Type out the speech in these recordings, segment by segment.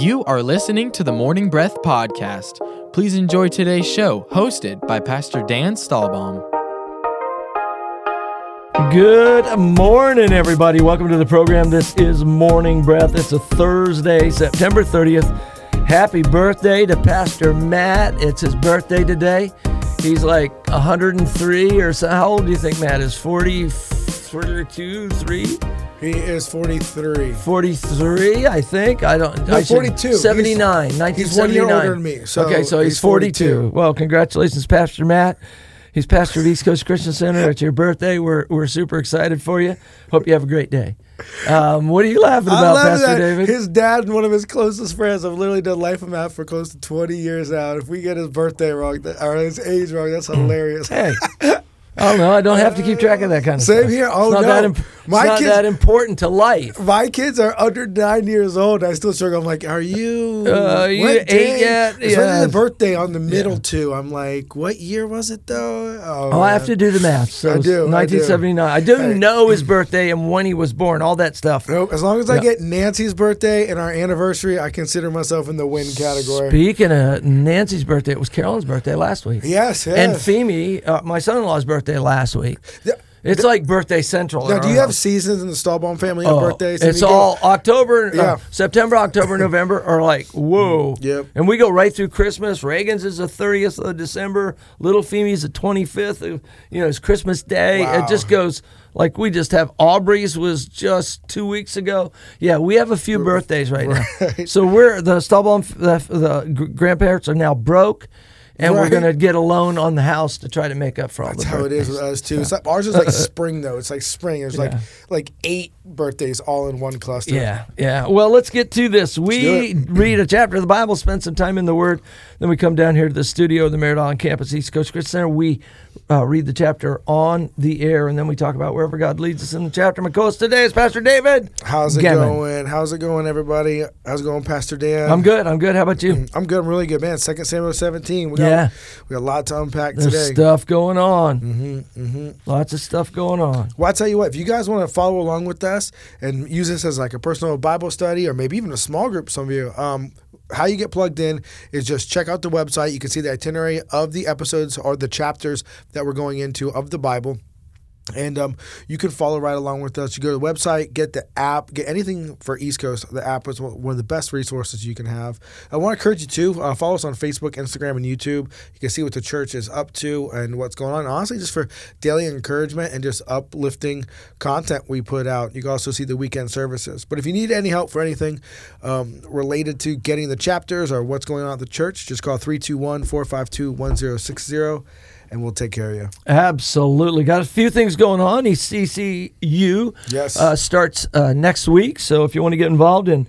You are listening to the Morning Breath Podcast. Please enjoy today's show, hosted by Pastor Dan Stahlbaum. Good morning, everybody. Welcome to the program. This is Morning Breath. It's a Thursday, September 30th. Happy birthday to Pastor Matt. It's his birthday today. He's like 103 or so. How old do you think Matt is? 40, 42, 3? He is 43. 43, I think. I don't. No, I should- 42. 79. He's- he's one year older than me, so okay, so he's, he's 42. 42. Well, congratulations, Pastor Matt. He's pastor of East Coast Christian Center. It's your birthday. We're, we're super excited for you. Hope you have a great day. Um, what are you laughing about, Pastor that David? his dad and one of his closest friends have literally done life of Matt for close to 20 years now. If we get his birthday wrong or his age wrong, that's hilarious. hey. I don't know. I don't have to keep track of that kind of Same stuff. Same here. Oh, it's not no. That imp- My not kids- that important to life. My kids are under nine years old. I still struggle. I'm like, are you? Uh, you eight day? yet? Yeah. the birthday on the middle two. I'm like, what year was it though? Oh, Oh, I have to do the math. So I do, I do. 1979. I do, Hey. know his birthday and when he was born, all that stuff. Nope. As long as I Yeah. get Nancy's birthday and our anniversary, I consider myself in the win category. Speaking of Nancy's birthday, it was Carolyn's birthday last week. Yes, yes. And Femi, uh, my son-in-law's birthday last week. Yeah. It's like birthday central. Now, do you have house. seasons in the Stahlbaum family Oh, birthdays? And It's you go- all October, uh, September, October, November are like whoa. Yep. And we go right through Christmas. Reagan's is the 30th of December. Little Femi's the 25th. Of, you know, it's Christmas Day. Wow. It just goes like we just have. Aubrey's was just two weeks ago. Yeah, we have a few birthdays right, now. So we're the Stahlbaum, the, the grandparents are now broke. And we're going to get a loan on the house to try to make up for all that. That's the how it is with us too. It's like, ours is like spring though. It's like spring. There's like Yeah. like eight birthdays all in one cluster. Yeah, yeah. Well, let's get to this. We read a chapter of the Bible, spend some time in the Word, then we come down here to the studio of the Merritt Island campus, East Coast Christian Center. We uh, read the chapter on the air, and then we talk about wherever God leads us in the chapter. My co-host today is Pastor David. How's it Gammon. going? How's it going, everybody? How's it going, Pastor Dan? I'm good. I'm good. How about you? I'm good. I'm really good, man. Second Samuel 17. We got, Yeah. We got a lot to unpack today. There's today. stuff going on. Mm-hmm, mm-hmm. Lots of stuff going on. Well, I tell you what, if you guys want to follow along with us and use this as like a personal Bible study or maybe even a small group, some of you, um, how you get plugged in is just check out the website. You can see the itinerary of the episodes or the chapters that we're going into of the Bible. And um, you can follow right along with us. You go to the website, get the app, get anything for East Coast. The app is one of the best resources you can have. I want to encourage you to uh, follow us on Facebook, Instagram, and YouTube. You can see what the church is up to and what's going on. Honestly, just for daily encouragement and just uplifting content we put out. You can also see the weekend services. But if you need any help for anything um, related to getting the chapters or what's going on at the church, just call 321 452 1060 and we'll take care of you. Absolutely. Got a few things going on. ECCU Yes. uh, starts uh, next week. So if you want to get involved in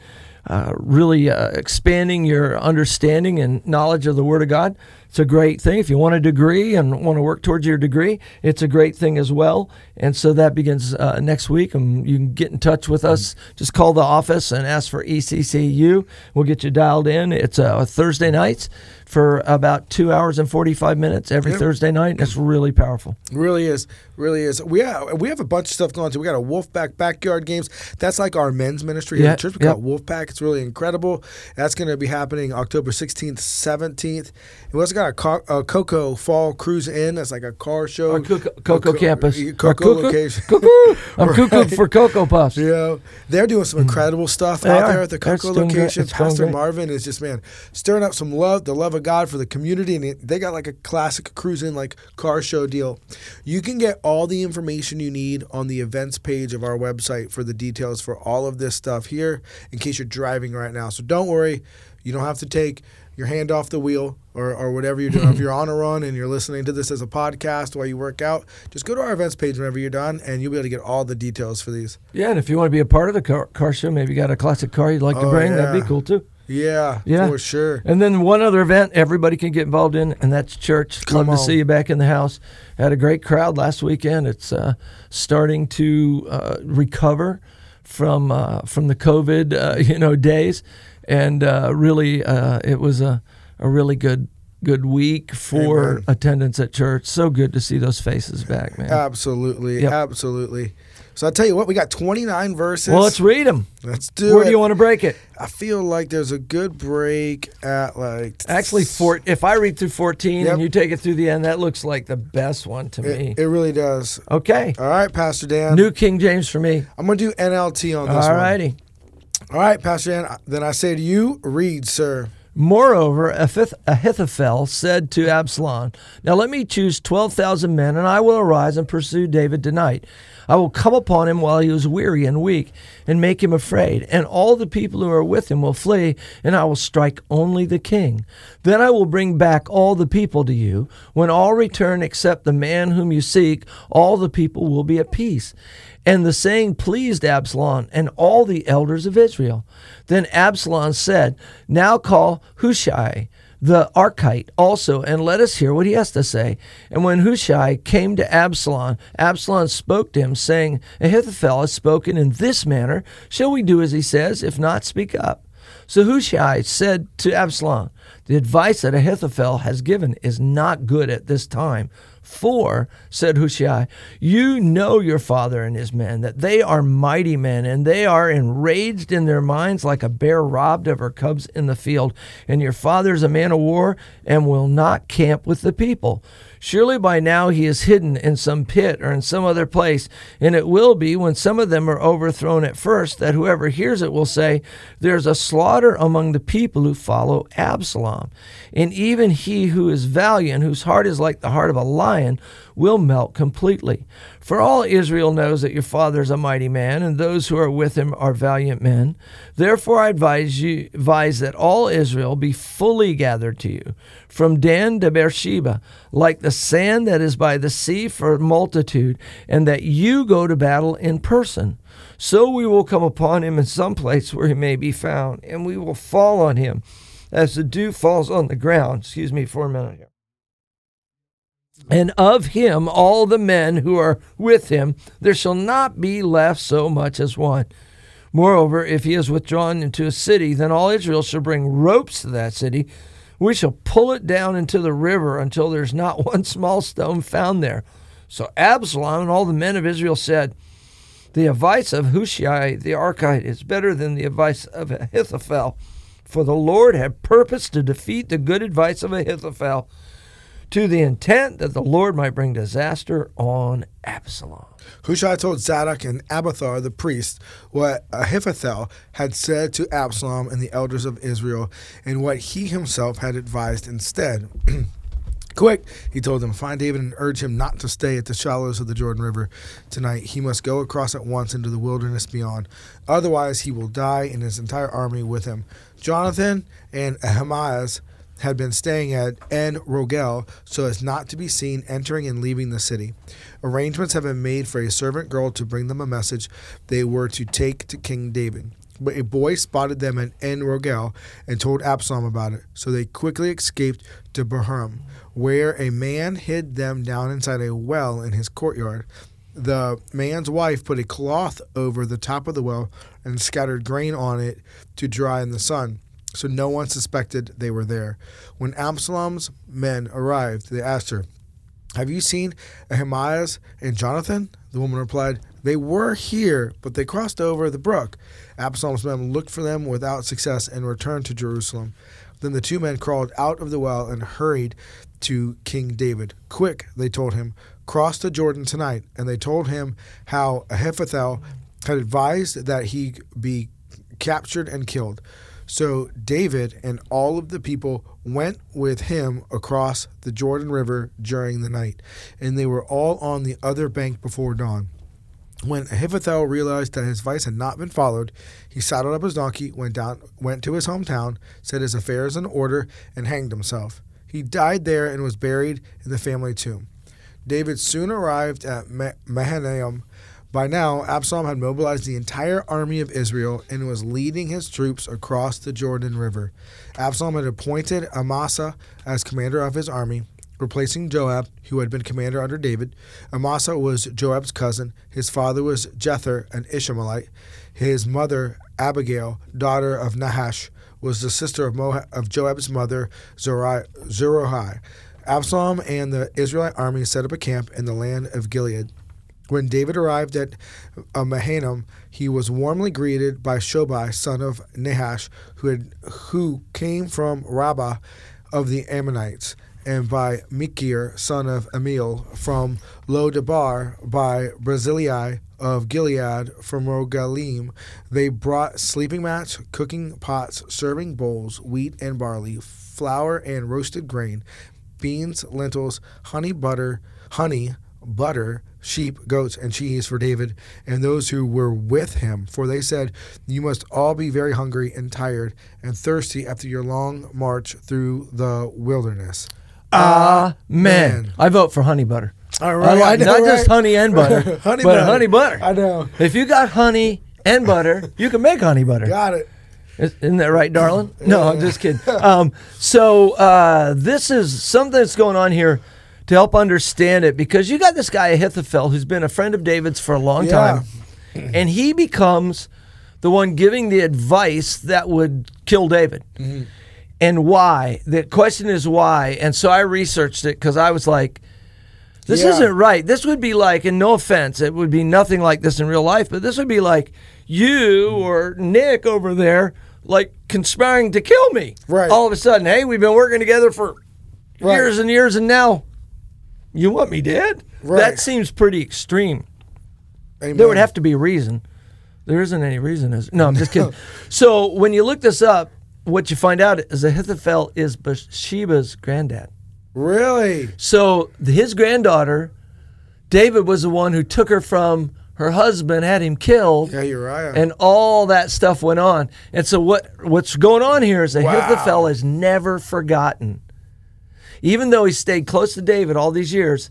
uh, really uh, expanding your understanding and knowledge of the Word of God, it's a great thing. If you want a degree and want to work towards your degree, it's a great thing as well. And so that begins uh, next week. And you can get in touch with us. Just call the office and ask for ECCU. We'll get you dialed in. It's uh, Thursday nights for about two hours and 45 minutes every Yep. Thursday night. It's really powerful. Really is, really is. We have we have a bunch of stuff going on too. We got a Wolfpack backyard games. That's like our men's ministry here at church. We yep. got Wolfpack. It's really incredible. That's going to be happening October sixteenth, seventeenth. And we also got a, car, a Cocoa Fall Cruise In. That's like a car show. Our Cocoa, Cocoa Co- campus. Cocoa Cocoa- location. Cuckoo. I'm cuckoo for Cocoa Puffs. Yeah, they're doing some hmm. incredible stuff They out are. there at the Cocoa location. Pastor. Marvin is just man stirring up some love, the love of God for the community, and they got like a classic Cruise cruising like car show deal. You can get all the information you need on the events page of our website for the details for all of this stuff here. In case you're driving right now, so don't worry, you don't have to take your hand off the wheel or, or whatever you're doing. if you're on a run and you're listening to this as a podcast while you work out, just go to our events page whenever you're done, and you'll be able to get all the details for these. Yeah, and if you want to be a part of the car, car show, maybe you got a classic car you'd like to Oh, bring, that'd be cool too. Yeah, Yeah. for sure. And then one other event everybody can get involved in, and that's church. Come Love on. to see you back in the house. Had a great crowd last weekend. It's uh, starting to uh, recover from uh, from the COVID uh, you know days, and uh, really uh, it was a, a really good good week for Amen. attendance at church. So good to see those faces back, man. Absolutely, Yep. absolutely. So I tell you what, we got 29 verses. Well, let's read them. Let's do Where it. do you want to break it? I feel like there's a good break at like. Actually, four, if I read through 14 Yep. and you take it through the end, that looks like the best one to me. It, it really does. okay. All right, Pastor Dan. New King James for me. I'm going to do NLT on this All one. righty. All right, Pastor Dan. Then I say to you, read, sir. Moreover, Ahithophel said to Absalom, Now let me choose 12,000 men, and I will arise and pursue David tonight. I will come upon him while he is weary and weak, and make him afraid. And all the people who are with him will flee, and I will strike only the king. Then I will bring back all the people to you. When all return except the man whom you seek, all the people will be at peace. And the saying pleased Absalom and all the elders of Israel. Then Absalom said, Now call Hushai the Archite also, and let us hear what he has to say. And when Hushai came to Absalom, Absalom spoke to him, saying, Ahithophel has spoken in this manner. Shall we do as he says? If not, speak up. So Hushai said to Absalom, The advice that Ahithophel has given is not good at this time. For, said Hushai, you know your father and his men, that they are mighty men, and they are enraged in their minds like a bear robbed of her cubs in the field. And your father is a man of war and will not camp with the people. Surely by now he is hidden in some pit or in some other place. And it will be, when some of them are overthrown at first, that whoever hears it will say, There's a slaughter among the people who follow Absalom. And even he who is valiant, whose heart is like the heart of a lion, will melt completely. For all Israel knows that your father is a mighty man, and those who are with him are valiant men. Therefore I advise you advise that all Israel be fully gathered to you, from Dan to Beersheba, like the sand that is by the sea for multitude, and that you go to battle in person. So we will come upon him in some place where he may be found, and we will fall on him as the dew falls on the ground. Excuse me for a minute here and of him all the men who are with him, there shall not be left so much as one. Moreover, if he is withdrawn into a city, then all Israel shall bring ropes to that city. We shall pull it down into the river until there's not one small stone found there. So Absalom and all the men of Israel said, The advice of Hushai the Archite is better than the advice of Ahithophel, for the Lord had purposed to defeat the good advice of Ahithophel to the intent that the Lord might bring disaster on Absalom. Hushai told Zadok and Abiathar the priest what Ahithophel had said to Absalom and the elders of Israel, and what he himself had advised instead. Quick, he told them, find David and urge him not to stay at the shallows of the Jordan River tonight. He must go across at once into the wilderness beyond. Otherwise, he will die and his entire army with him. Jonathan and Ahimaaz had been staying at En Rogel so as not to be seen entering and leaving the city. Arrangements have been made for a servant girl to bring them a message they were to take to King David. But a boy spotted them at En Rogel and told Absalom about it. So they quickly escaped to Bahurim, where a man hid them down inside a well in his courtyard. The man's wife put a cloth over the top of the well and scattered grain on it to dry in the sun so no one suspected they were there. When Absalom's men arrived, they asked her, Have you seen Ahimaaz and Jonathan? The woman replied, They were here, but they crossed over the brook. Absalom's men looked for them without success and returned to Jerusalem. Then the two men crawled out of the well and hurried to King David. Quick, they told him, cross the Jordan tonight. And they told him how Ahithophel had advised that he be captured and killed. So David and all of the people went with him across the Jordan River during the night, and they were all on the other bank before dawn. When Ahithophel realized that his advice had not been followed, he saddled up his donkey, went down, went to his hometown, set his affairs in order, and hanged himself. He died there and was buried in the family tomb. David soon arrived at Mahanaim. By now, Absalom had mobilized the entire army of Israel and was leading his troops across the Jordan River. Absalom had appointed Amasa as commander of his army, replacing Joab, who had been commander under David. Amasa was Joab's cousin. His father was Jether, an Ishmaelite. His mother, Abigail, daughter of Nahash, was the sister of, of Joab's mother, Zeruiah. Absalom and the Israelite army set up a camp in the land of Gilead. When David arrived at uh, Mahanaim, he was warmly greeted by Shobai, son of Nahash, who had who came from Rabbah of the Ammonites, and by Mikir, son of Amiel, from Lodabar, by Barzillai of Gilead, from Rogelim. They brought sleeping mats, cooking pots, serving bowls, wheat and barley, flour and roasted grain, beans, lentils, honey, butter, honey, butter, sheep, goats, and cheese for David and those who were with him. For they said, You must all be very hungry and tired and thirsty after your long march through the wilderness. Amen. I vote for honey butter. All right, I like know, not just honey and butter, Honey but butter. honey butter. I know. If you got honey and butter, you can make honey butter. Got it. Is- Isn't that right, darling? No, I'm just kidding. Um, so uh, this is something that's going on here to help understand it because you got this guy Ahithophel who's been a friend of David's for a long Yeah. time, and he becomes the one giving the advice that would kill David. Mm-hmm. And why? The question is why. And so I researched it because I was like, this Yeah. isn't right. This would be like, and no offense, it would be nothing like this in real life, but this would be like you or Nick over there, like conspiring to kill me. Right. All of a sudden, hey, we've been working together for Right. years and years, and now you want me dead? Right. That seems pretty extreme. Amen. There would have to be a reason. There isn't any reason. Is no, I'm just kidding. so when you look this up, what you find out is Ahithophel is Bathsheba's granddad. Really? So his granddaughter, David was the one who took her from her husband, had him killed, Yeah, Uriah. and all that stuff went on. And so what what's going on here is Ahithophel Wow. is never forgotten. Even though he stayed close to David all these years,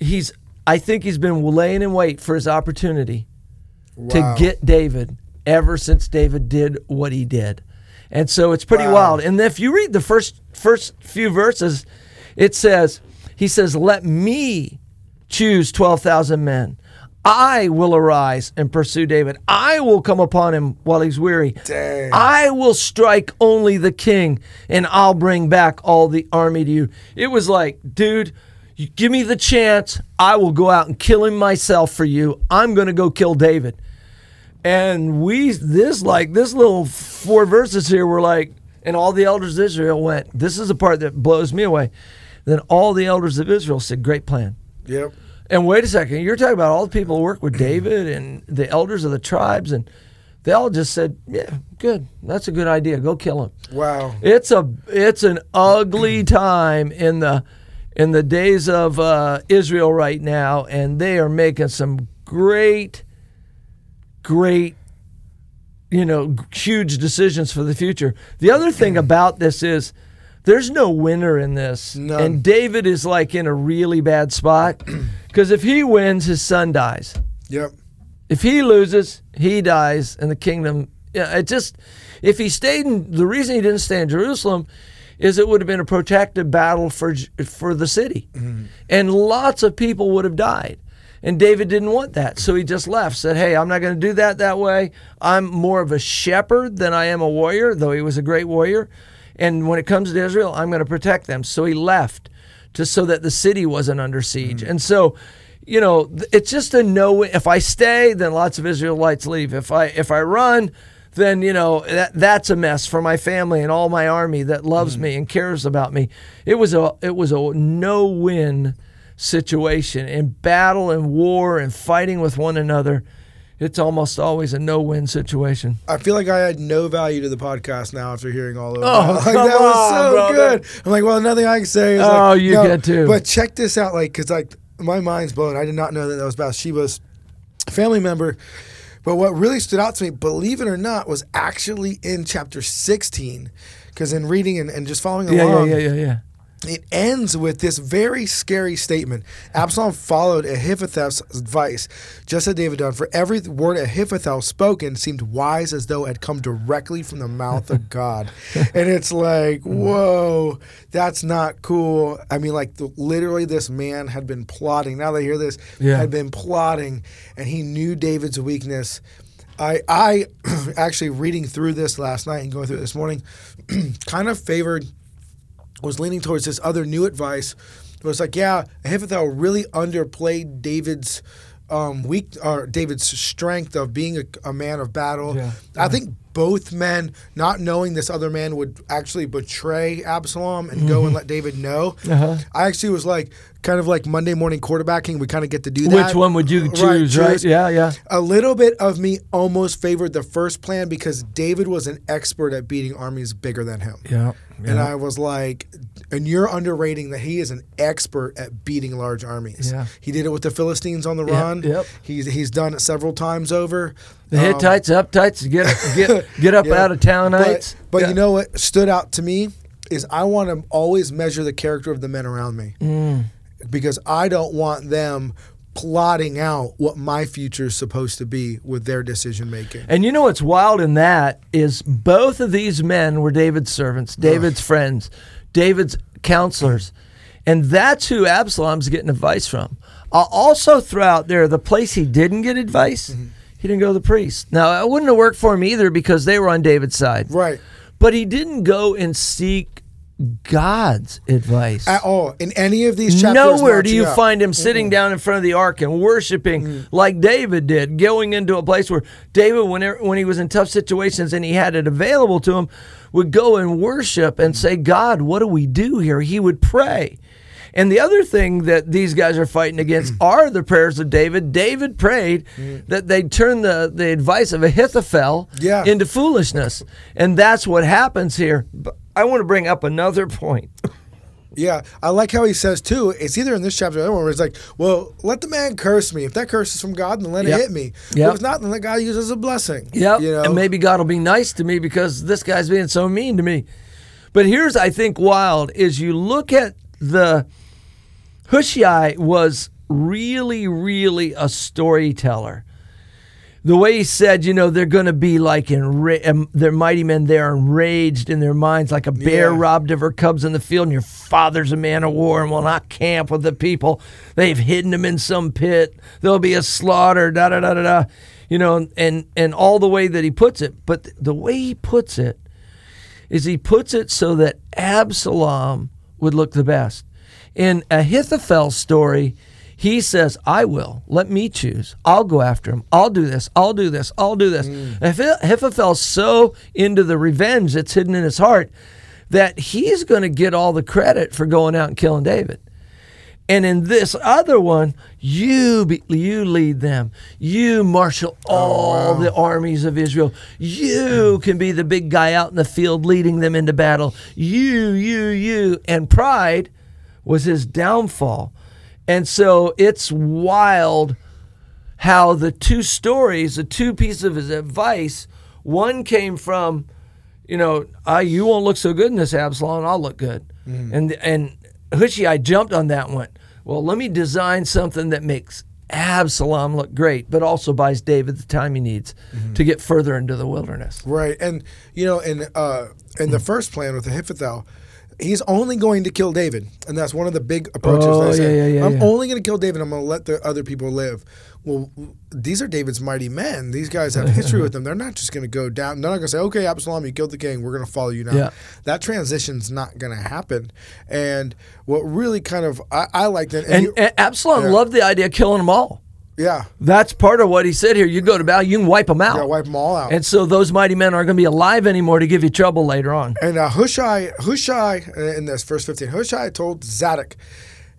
he's I think he's been laying in wait for his opportunity to get David ever since David did what he did. And so it's pretty Wow. wild. And if you read the first first few verses, it says, he says, "Let me choose 12,000 men. I will arise and pursue David. I will come upon him while he's weary. Dang. I will strike only the king, and I'll bring back all the army to you." It was like, dude, you give me the chance, I will go out and kill him myself for you. I'm going to go kill David. And we this like this little four verses here were like, and all the elders of Israel went. This is the part that blows me away. Then all the elders of Israel said, "Great plan." Yep. And wait a second, you're talking about all the people who work with David and the elders of the tribes, and they all just said, "Yeah, good. That's a good idea. Go kill him." Wow. It's a it's an ugly time in the in the days of uh, Israel right now, and they are making some great, great, you know, huge decisions for the future. The other thing about this is. There's no winner in this. None. And David is like in a really bad spot because if he wins, his son dies Yep. if he loses, he dies, and the kingdom. Yeah, it just if he stayed in the reason he didn't stay in Jerusalem is it would have been a protracted battle for for the city, mm-hmm. and lots of people would have died. And David didn't want that, so he just left. Said, "Hey, I'm not going to do that that way. I'm more of a shepherd than I am a warrior, though he was a great warrior. And when it comes to Israel, I'm going to protect them." So he left, just so that the city wasn't under siege. Mm. And so, you know, it's just a no. If I stay, then lots of Israelites leave. If I if I run, then you know that that's a mess for my family and all my army that loves mm. me and cares about me. It was a it was a no win situation in battle and war and fighting with one another. It's almost always a no win situation. I feel like I had no value to the podcast now after hearing all of that. Oh, like, come that was so brother. good. I'm like, well, nothing I can say. Is Oh, like, you no. get to. But check this out, like, because like my mind's blown. I did not know that that was Bathsheba's family member. But what really stood out to me, believe it or not, was actually in chapter 16. Because in reading and, and just following Yeah, along, yeah, yeah, yeah, yeah. It ends with this very scary statement. Absalom followed Ahithophel's advice, just as David done. For every word Ahithophel spoken seemed wise as though it had come directly from the mouth of God. and it's like, whoa, that's not cool. I mean, like, the, literally, this man had been plotting. Now they hear this, Yeah. had been plotting, and he knew David's weakness. I, I actually reading through this last night and going through it this morning, kind of favored was leaning towards this other new advice. It was like, yeah, Ahithophel really underplayed David's um, weak or David's strength of being a, a man of battle. Yeah. I think both men, not knowing this other man would actually betray Absalom and go and let David know. Mm-hmm. Uh-huh. I actually was like, kind of like Monday morning quarterbacking. We kind of get to do that. Which one would you choose, right? Yeah, yeah. A little bit of me almost favored the first plan because David was an expert at beating armies bigger than him. Yeah. And I was like, and you're underrating that he is an expert at beating large armies. Yeah. He did it with the Philistines on the Yep, run. yep. He's he's done it several times over. The Um, Hittites, Uptites, get get get up yeah. out of townites. But, but Yeah. you know what stood out to me is I want to always measure the character of the men around me Mm. because I don't want them plotting out what my future is supposed to be with their decision making. And you know what's wild in that is both of these men were David's servants, David's friends, David's counselors. And that's who Absalom's getting advice from. I'll also throw out there the place he didn't get advice, mm-hmm. he didn't go to the priest. Now, it wouldn't have worked for him either because they were on David's side. Right. But he didn't go and seek God's advice. At all. In any of these chapters. Nowhere do you up. find him sitting down in front of the ark and worshiping mm. like David did, going into a place where David, whenever, when he was in tough situations and he had it available to him, would go and worship and say, God, what do we do here? He would pray. And the other thing that these guys are fighting against are the prayers of David. David prayed mm. that they'd turn the, the advice of Ahithophel Yeah. into foolishness. And that's what happens here. I want to bring up another point. Yeah, I like how he says too. It's either in this chapter or the other one where it's like, "Well, let the man curse me. If that curse is from God, then let Yep. it hit me. Yep. If it's not, then let God use it as a blessing." Yep. you know, And maybe God will be nice to me because this guy's being so mean to me. But here's I think wild is you look at the Hushai was really, really a storyteller. The way he said, you know, they're going to be like enra- um, their mighty men They're enraged in their minds, like a bear Yeah. robbed of her cubs in the field, and your father's a man of war and will not camp with the people. They've hidden him in some pit. There'll be a slaughter, da da da da da. You know, and and all the way that he puts it, but the way he puts it is he puts it so that Absalom would look the best. In Ahithophel's story, he says, I will. Let me choose. I'll go after him. I'll do this. I'll do this. I'll do this. Mm. Ahith- Ahithophel's so into the revenge that's hidden in his heart that he's going to get all the credit for going out and killing David. And in this other one, you be, you lead them. You marshal oh, all the armies of Israel. You can be the big guy out in the field leading them into battle. You, you, you. And pride was his downfall. And so it's wild how the two stories, the two pieces of his advice, one came from, you know, I you won't look so good in this Absalom, I'll look good. Mm. And and Hushai, I jumped on that one. Well, let me design something that makes Absalom look great, but also buys David the time he needs mm-hmm. to get further into the wilderness. right? And you know, and uh, in the first plan with Ahithophel, he's only going to kill David, and that's one of the big approaches. Oh, yeah, say, yeah, yeah, I'm yeah. only going to kill David. I'm going to let the other people live. Well, these are David's mighty men. These guys have history with them. They're not just going to go down. They're not going to say, "Okay, Absalom, you killed the king. We're going to follow you now." Yeah. That transition's not going to happen. And what really kind of I, I liked it, And, you- and Absalom Yeah. loved the idea of killing them all. Yeah, That's part of what he said here. You go to battle, you can wipe them out. yeah, wipe them all out. And so those mighty men aren't going to be alive anymore to give you trouble later on. And uh, Hushai, Hushai, uh, in this verse 15, Hushai told Zadok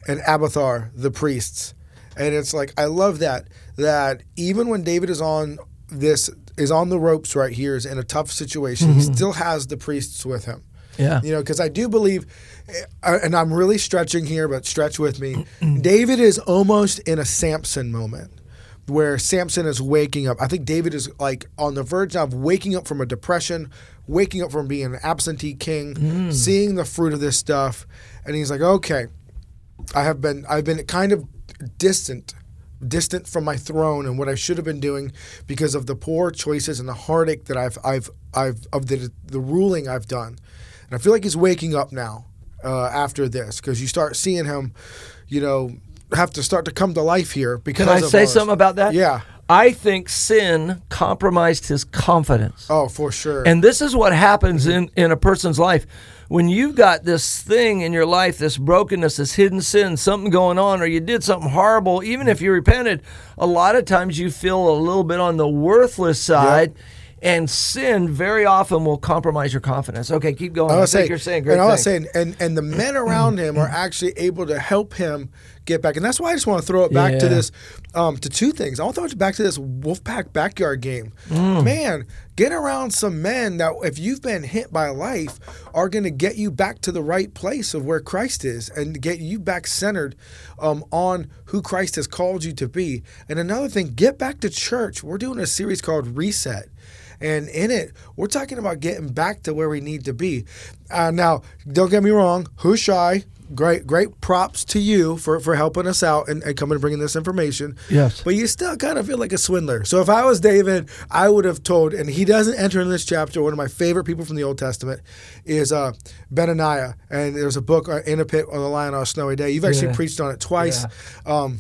and Abiathar, the priests. And it's like, I love that, that even when David is on this, is on the ropes right here, is in a tough situation, he still has the priests with him. Yeah. You know, because I do believe, Uh, and I'm really stretching here, but stretch with me. David is almost in a Samson moment where Samson is waking up. I think David is like on the verge of waking up from a depression, waking up from being an absentee king, mm. seeing the fruit of this stuff, and he's like, okay, I have been, I've been kind of distant. Distant from my throne and what I should have been doing because of the poor choices and the heartache that I've I've I've of the the ruling I've done, and I feel like he's waking up now uh, after this because you start seeing him, you know, have to start to come to life here because Can I say this. something about that? Yeah. I think sin compromised his confidence. Oh, for sure. And this is what happens in, in a person's life. When you've got this thing in your life, this brokenness, this hidden sin, something going on, or you did something horrible, even if you repented, a lot of times you feel a little bit on the worthless side. And sin very often will compromise your confidence. Okay, keep going. I I, was think saying, you're saying great and I was saying, and and the men around him are actually able to help him get back, and that's why I just want to throw it back to this, um, to two things. I want to throw it back to this Wolfpack backyard game. Mm. Man, get around some men that, if you've been hit by life, are going to get you back to the right place of where Christ is, and get you back centered um, on who Christ has called you to be. And another thing, get back to church. We're doing a series called Reset. And in it, we're talking about getting back to where we need to be. Uh, now, don't get me wrong, Hushai, great, great props to you for, for helping us out and, and coming and bringing this information. Yes. But you still kind of feel like a swindler. So if I was David, I would have told, and he doesn't enter in this chapter. One of my favorite people from the Old Testament is uh, Benaniah. And there's a book, uh, In a Pit on the Lion on a Snowy Day. You've actually Yeah. preached on it twice. Um,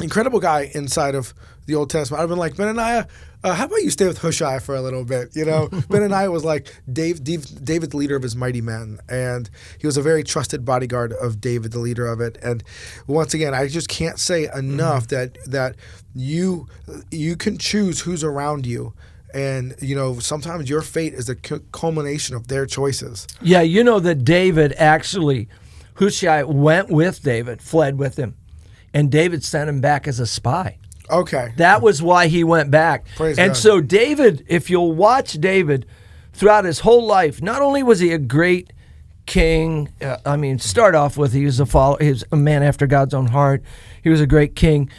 incredible guy inside of the Old Testament. I've been like Benaniah. Uh, how about you stay with Hushai for a little bit? You know, Benaniah was like Dave, Dave, David, the leader of his mighty men, and he was a very trusted bodyguard of David, the leader of it. And once again, I just can't say enough that that you you can choose who's around you. And you know, sometimes your fate is the culmination of their choices. Yeah, you know that David actually, Hushai went with David, fled with him, and David sent him back as a spy. Okay, That was why he went back. Praise and God. so David, if you'll watch David throughout his whole life, not only was he a great king, uh, I mean, start off with he was a follow, he was a man after God's own heart. He was a great king,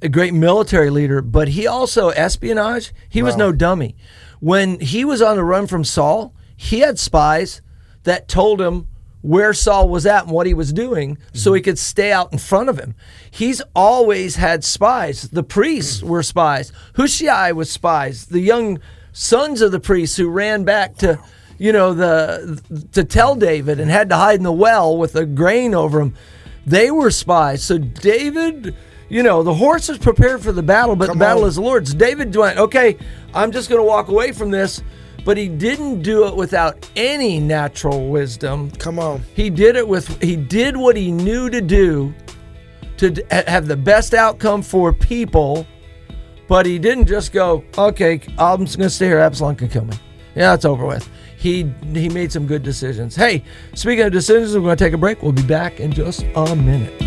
a great military leader, but he also espionage. He was no dummy. When he was on the run from Saul, he had spies that told him where Saul was at and what he was doing so he mhm. could stay out in front of him. He's always had spies. The priests mm. were spies. Hushai was spies. The young sons of the priests who ran back to you know the to tell David and had to hide in the well with the grain over him. They were spies. So David, you know, the horse is prepared for the battle, but Come the battle on. is the Lord's. David went, okay, I'm just going to walk away from this, but he didn't do it without any natural wisdom. come on. He did it with he did what he knew to do to have the best outcome for people, but he didn't just go, "Okay, I'm just going to stay here. Absalom can kill me." Yeah, it's over with. He he made some good decisions. Hey, speaking of decisions, we're going to take a break. We'll be back in just a minute.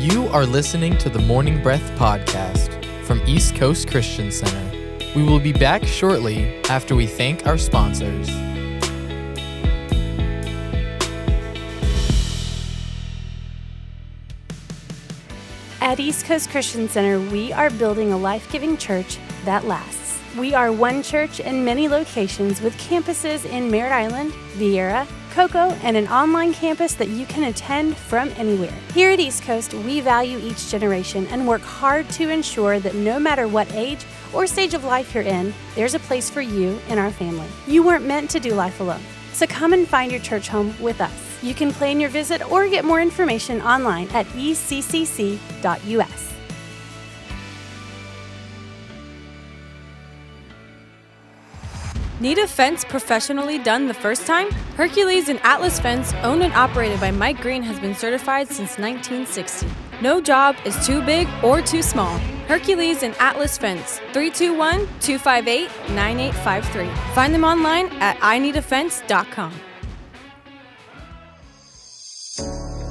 You are listening to the Morning Breath podcast from East Coast Christian Center. We will be back shortly after we thank our sponsors. At East Coast Christian Center, we are building a life giving church that lasts. We are one church in many locations with campuses in Merritt Island, Viera, Cocoa, and an online campus that you can attend from anywhere. Here at East Coast, we value each generation and work hard to ensure that no matter what age or stage of life you're in, there's a place for you in our family. You weren't meant to do life alone. So come and find your church home with us. You can plan your visit or get more information online at eccc.us. Need a fence professionally done the first time? Hercules and Atlas Fence, owned and operated by Mike Green, has been certified since 1960. No job is too big or too small. Hercules and Atlas Fence, 321 258 9853. Find them online at ineedafence.com.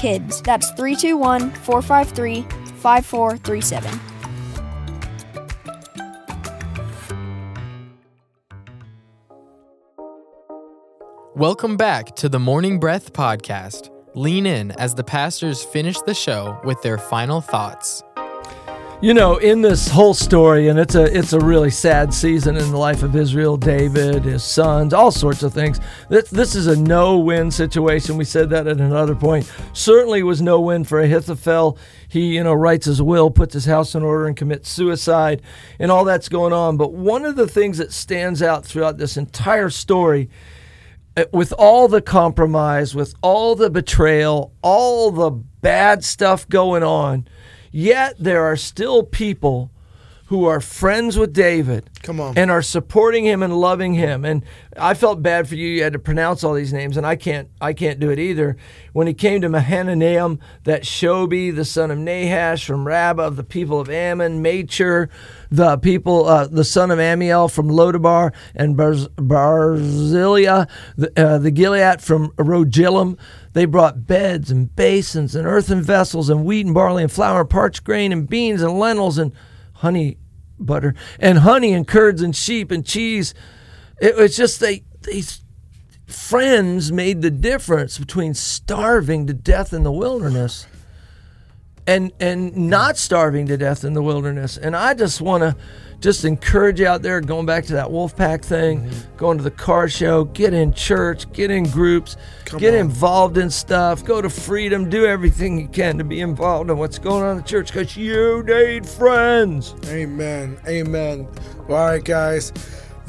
KIDS. That's 321 453 5437. Welcome back to the Morning Breath Podcast. Lean in as the pastors finish the show with their final thoughts. You know, in this whole story, and it's a it's a really sad season in the life of Israel, David, his sons, all sorts of things. This, this is a no-win situation. We said that at another point. Certainly was no win for Ahithophel. He, you know, writes his will, puts his house in order, and commits suicide, and all that's going on. But one of the things that stands out throughout this entire story uh, with all the compromise, with all the betrayal, all the bad stuff going on, yet there are still people who are friends with David. Come on. And are supporting him and loving him. And I felt bad for you. You had to pronounce all these names, and I can't I can't do it either. When he came to Mahanaim, that Shobi, the son of Nahash from Rabbah of the people of Ammon, Machir, the people, uh, the son of Amiel from Lodabar, and Barz- Barzillai, the, uh, the Gilead from Rogelim. They brought beds and basins and earthen vessels and wheat and barley and flour and parched grain and beans and lentils and honey butter and honey and curds and sheep and cheese. It was just they these friends made the difference between starving to death in the wilderness and and not starving to death in the wilderness. And I just want to just encourage you out there going back to that wolf pack thing, Mm-hmm. going to the car show, get in church, get in groups, get on. involved in stuff, go to freedom, do everything you can to be involved in what's going on in the church cuz you need friends. Amen. Amen. Well, all right, guys.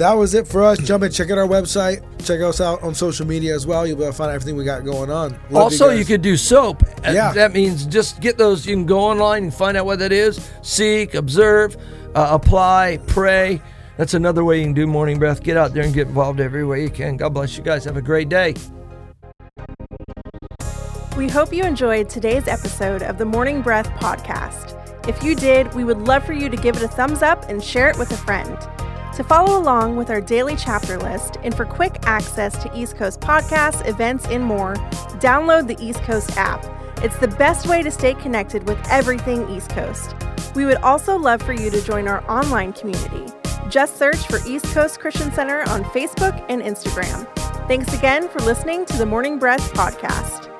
That was it for us. Jump in, check out our website. Check us out on social media as well. You'll be able to find everything we got going on. Love also, you, guys. could do soap. Yeah. That means just get those. You can go online and find out what that is. Seek, observe, uh, apply, pray. That's another way you can do morning breath. Get out there and get involved every way you can. God bless you guys. Have a great day. We hope you enjoyed today's episode of the Morning Breath podcast. If you did, we would love for you to give it a thumbs up and share it with a friend. To follow along with our daily chapter list and for quick access to East Coast podcasts, events, and more, download the East Coast app. It's the best way to stay connected with everything East Coast. We would also love for you to join our online community. Just search for East Coast Christian Center on Facebook and Instagram. Thanks again for listening to the Morning Breath podcast.